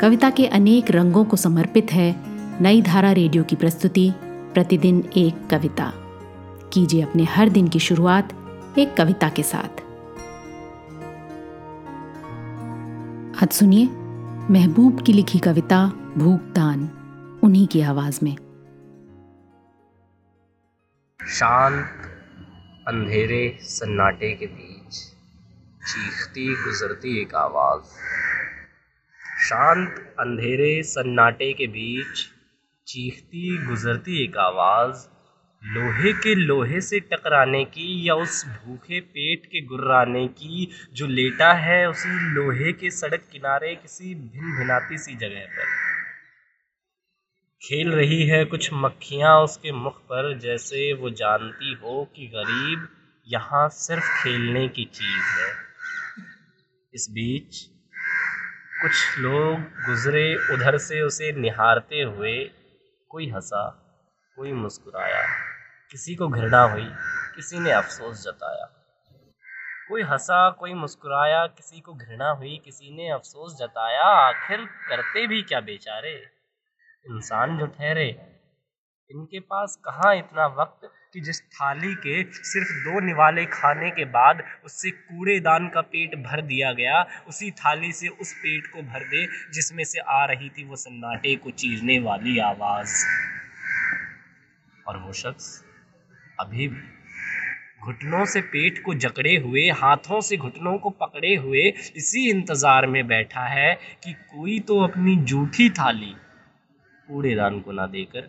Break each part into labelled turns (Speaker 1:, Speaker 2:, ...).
Speaker 1: कविता के अनेक रंगों को समर्पित है नई धारा रेडियो की प्रस्तुति, प्रतिदिन एक कविता। कीजिए अपने हर दिन की शुरुआत एक कविता के साथ। आज सुनिए महबूब की लिखी कविता, भूखदान, उन्हीं की आवाज़ में।
Speaker 2: शांत, अंधेरे सन्नाटे के बीच, चीखती गुजरती एक आवाज़। शांत, अंधेरे, सन्नाटे के बीच चीखती, गुजरती एक आवाज़, लोहे के लोहे से टकराने की या उस भूखे पेट के गुर्राने की जो लेटा है उसी लोहे के सड़क किनारे किसी भिन भिनाती सी जगह पर। खेल रही है कुछ मक्खियाँ उसके मुख पर जैसे वो जानती हो कि गरीब यहाँ सिर्फ़ खेलने की चीज़ है। इस बीच कुछ लोग गुजरे उधर से उसे निहारते हुए कोई हंसा, कोई मुस्कुराया, किसी को घृणा हुई, किसी ने अफसोस जताया। कोई हंसा, कोई मुस्कुराया, किसी को घृणा हुई, किसी ने अफसोस जताया, आखिर करते भी क्या बेचारे? इंसान जो ठहरे इनके पास कहाँ इतना वक्त कि जिस थाली के सिर्फ़ दो निवाले खाने के बाद उससे कूड़ेदान का पेट भर दिया गया, उसी थाली से उस पेट को भर दे, जिसमें से आ रही थी वो सन्नाटे को चीरने वाली आवाज़। और वो शख्स अभी भी घुटनों से पेट को जकड़े हुए, हाथों से घुटनों को पकड़े हुए इसी इंतज़ार में बैठा है कि कोई तो अपनी जूठी थाली कूड़ेदान को ना देकर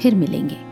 Speaker 1: फिर मिलेंगे।